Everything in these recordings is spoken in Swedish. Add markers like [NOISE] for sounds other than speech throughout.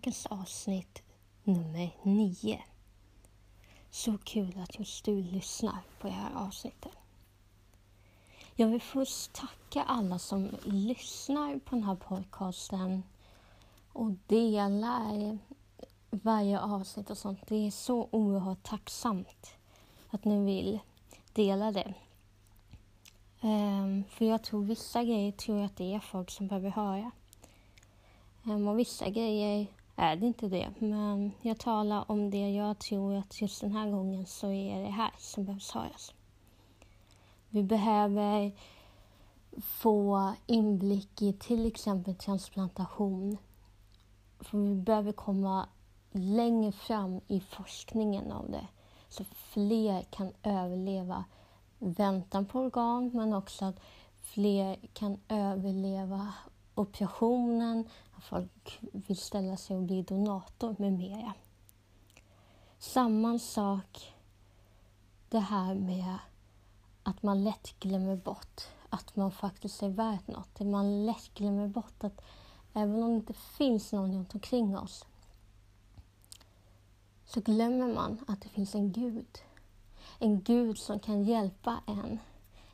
Dagens avsnitt nummer 9. Så kul att just du lyssnar på det här avsnittet. Jag vill först tacka alla som lyssnar på den här podcasten och delar varje avsnitt och sånt. Det är så oerhört tacksamt att ni vill dela det. Um, för jag tror vissa grejer tror jag att det är folk som behöver höra. Um, och vissa grejer är det inte det. Men jag talar om det jag tror att just den här gången så är det här som behövs höras. Vi behöver få inblick i till exempel transplantation. För vi behöver komma längre fram i forskningen av det så fler kan överleva väntan på organ men också att fler kan överleva operationen, att folk vill ställa sig och bli donator med mera. Samma sak det här med att man lätt glömmer bort att man faktiskt är värd något. Man lätt glömmer bort att även om det inte finns någon runt omkring oss så glömmer man att det finns en Gud. En Gud som kan hjälpa en.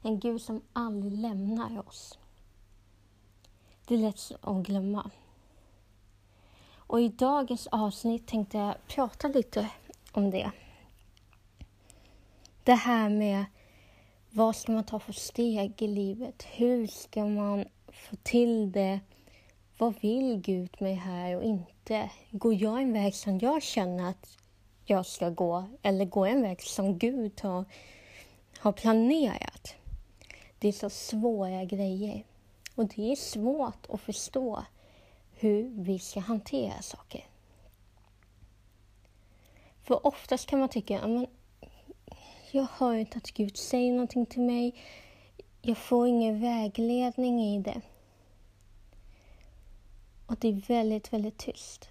En Gud som aldrig lämnar oss. Det är lätt att glömma. Och i dagens avsnitt tänkte jag prata lite om det. Det här med vad ska man ta för steg i livet? Hur ska man få till det? Vad vill Gud med här och inte? Går jag en väg som jag känner att jag ska gå eller går jag en väg som Gud har, har planerat? Det är så svåra grejer och det är svårt att förstå hur vi ska hantera saker. För oftast kan man tycka, men jag hör inte att Gud säger någonting till mig. Jag får ingen vägledning i det. Och det är väldigt, väldigt tyst.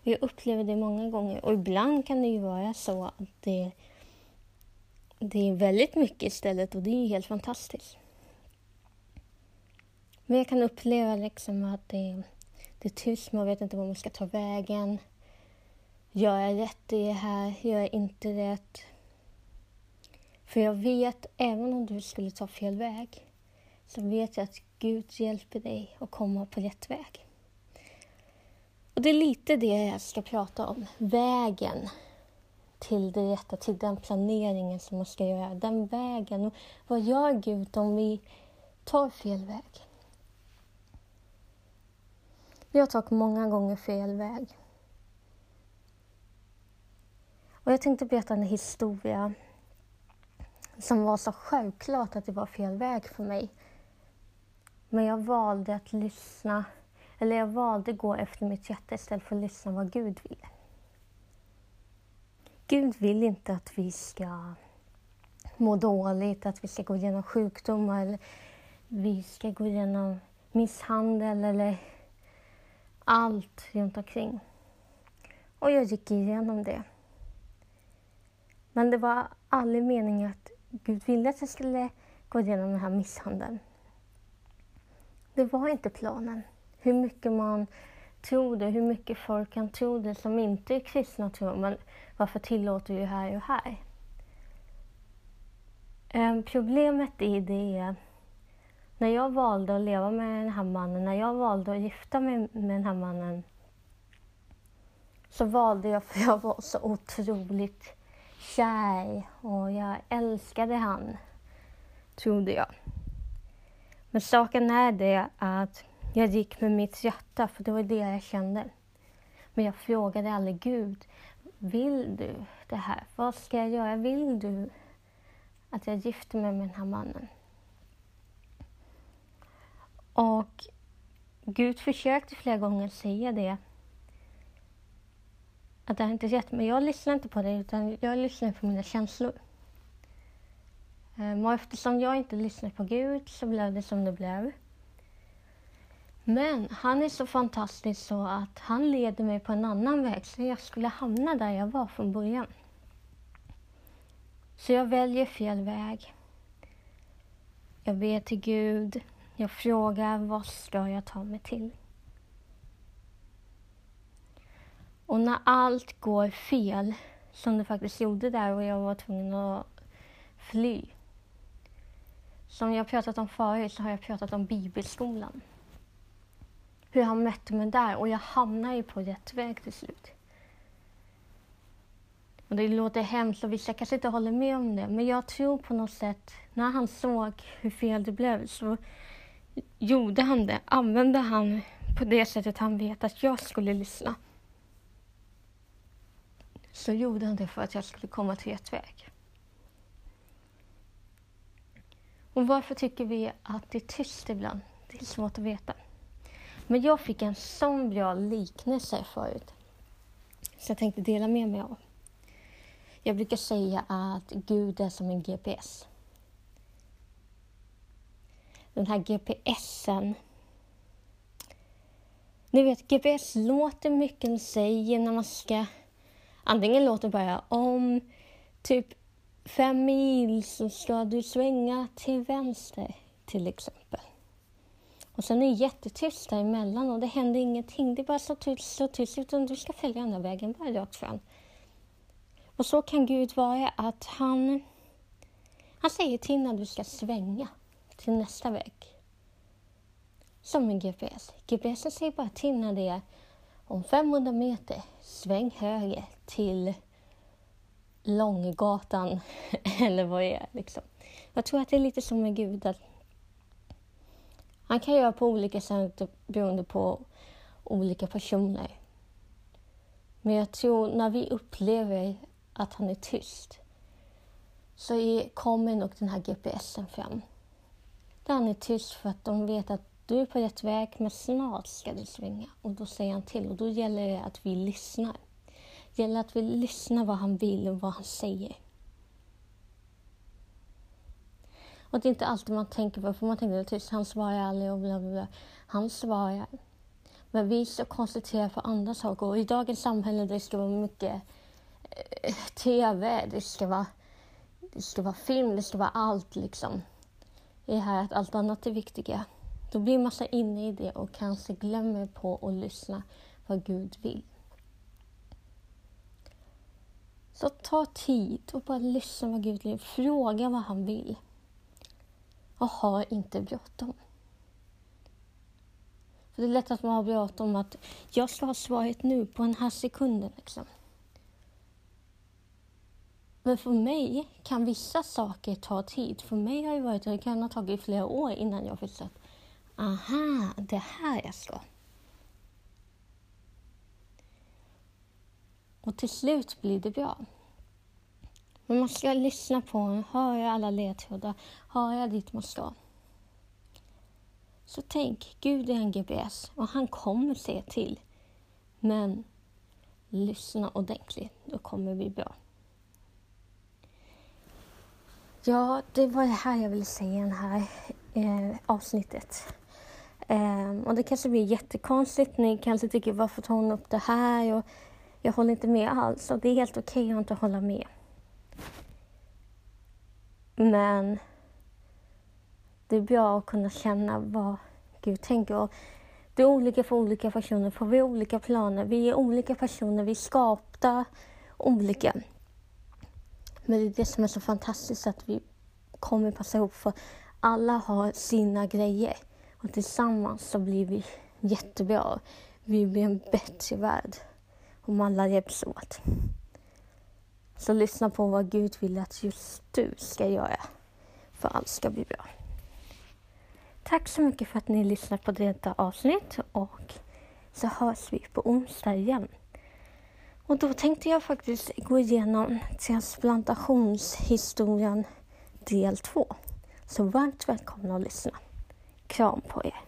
Och jag upplever det många gånger. Och ibland kan det ju vara så att det, det är väldigt mycket istället och det är helt fantastiskt. Men jag kan uppleva liksom att det, det är tyst, man vet inte var man ska ta vägen. Gör jag rätt i det här? Gör jag inte rätt? För jag vet, även om du skulle ta fel väg, så vet jag att Gud hjälper dig att komma på rätt väg. Och det är lite det jag ska prata om. Vägen till det rätta, till den planeringen som man ska göra. Den vägen. Och vad gör Gud om vi tar fel väg? Vi har tagit många gånger fel väg. Och jag tänkte berätta en historia som var så självklart att det var fel väg för mig. Men jag valde att lyssna, eller jag valde att gå efter mitt hjärta istället för att lyssna vad Gud ville. Gud vill inte att vi ska må dåligt, att vi ska gå igenom sjukdomar eller vi ska gå igenom misshandel eller allt runt omkring. Och jag gick igenom det. Men det var aldrig meningen att Gud ville att jag skulle gå igenom den här misshandeln. Det var inte planen. Hur mycket man tror det, hur mycket folk kan tro det som inte är kristna tror, men varför tillåter vi här och här? Ehm, problemet i det är när jag valde att leva med den här mannen, när jag valde att gifta mig med den här mannen så valde jag för jag var så otroligt kär och jag älskade han, trodde jag. Men saken är det att jag gick med mitt hjärta, för det var det jag kände. Men jag frågade aldrig Gud, vill du det här? Vad ska jag göra? Vill du att jag gifter mig med den här mannen? Och Gud försökte flera gånger säga det, att det är inte rätt. Men jag lyssnar inte på det, utan jag lyssnar på mina känslor. Ehm, och eftersom jag inte lyssnar på Gud så blev det som det blev. Men han är så fantastisk så att han leder mig på en annan väg så jag skulle hamna där jag var från början. Så jag väljer fel väg. Jag ber till Gud. Jag frågar vad ska jag ta mig till? Och när allt går fel, som det faktiskt gjorde där och jag var tvungen att fly. Som jag pratat om förut så har jag pratat om bibelskolan. Hur han mötte mig där och jag hamnade ju på rätt väg till slut. Och det låter hemskt och vissa kanske inte håller med om det men jag tror på något sätt, när han såg hur fel det blev så gjorde han det, använde han på det sättet han vet att jag skulle lyssna. Så gjorde han det för att jag skulle komma till rätt väg. Och varför tycker vi att det är tyst ibland? Det är svårt att veta. Men jag fick en sån bra liknelse förut. Så jag tänkte dela med mig av. Jag brukar säga att Gud är som en GPS. Den här GPSen ni vet, GPS låter mycket den säger när man ska... Antingen låter bara om typ fem mil så ska du svänga till vänster, till exempel. Och sen är det jättetyst däremellan och det händer ingenting. Det är bara så tyst, så tyst, utan du ska följa den här vägen, bara rakt fram. Och så kan Gud vara att han, han säger till när du ska svänga till nästa väg. Som en GPS. GPS säger bara till när det är om 500 meter, sväng höger till Långgatan [LAUGHS] eller vad det är. Liksom. Jag tror att det är lite som med Gud. Att han kan göra på olika sätt beroende på olika personer. Men jag tror när vi upplever att han är tyst så kommer nog den här GPSen fram. Där han är tyst för att de vet att du är på rätt väg men snart ska du svänga. Och då säger han till och då gäller det att vi lyssnar. Det gäller att vi lyssnar vad han vill och vad han säger. Och det är inte alltid man tänker på, för man tänker tyst, han svarar aldrig och bla bla bla. Han svarar. Men vi ska koncentrera på andra saker och i dagens samhälle det ska vara mycket eh, eh TV, det ska vara, det ska vara film, det ska vara allt liksom. Det är här att allt annat är viktiga. Då blir man så inne i det och kanske glömmer på att lyssna vad Gud vill. Så ta tid och bara lyssna vad Gud vill. Fråga vad han vill. Och ha inte bråttom. För det är lätt att man har bråttom att jag ska ha svaret nu på den här sekunden. Liksom. Men för mig kan vissa saker ta tid. För mig har det varit, det kan ha tagit flera år innan jag förstått aha, det här jag ska. Och till slut blir det bra. Men man ska lyssna på honom, höra alla ledtrådar, höra dit man ska. Så tänk, Gud är en GPS och han kommer se till. Men lyssna ordentligt, då kommer det bli bra. Ja, det var det här jag ville säga i det här eh, avsnittet. Eh, och det kanske blir jättekonstigt. Ni kanske tycker varför tar hon upp det här? Och jag håller inte med alls. Och det är helt okej okay att inte hålla med. Men det är bra att kunna känna vad Gud tänker. Och det är olika för olika personer, för vi är olika planer. Vi är olika personer, vi skapar olika. Men det är det som är så fantastiskt att vi kommer passa ihop för alla har sina grejer. Och tillsammans så blir vi jättebra. Vi blir en bättre värld om alla hjälps åt. Så lyssna på vad Gud vill att just du ska göra för allt ska bli bra. Tack så mycket för att ni lyssnat på detta avsnitt och så hörs vi på onsdag igen. Och då tänkte jag faktiskt gå igenom transplantationshistorien del 2. Så varmt välkomna att lyssna. Kram på er.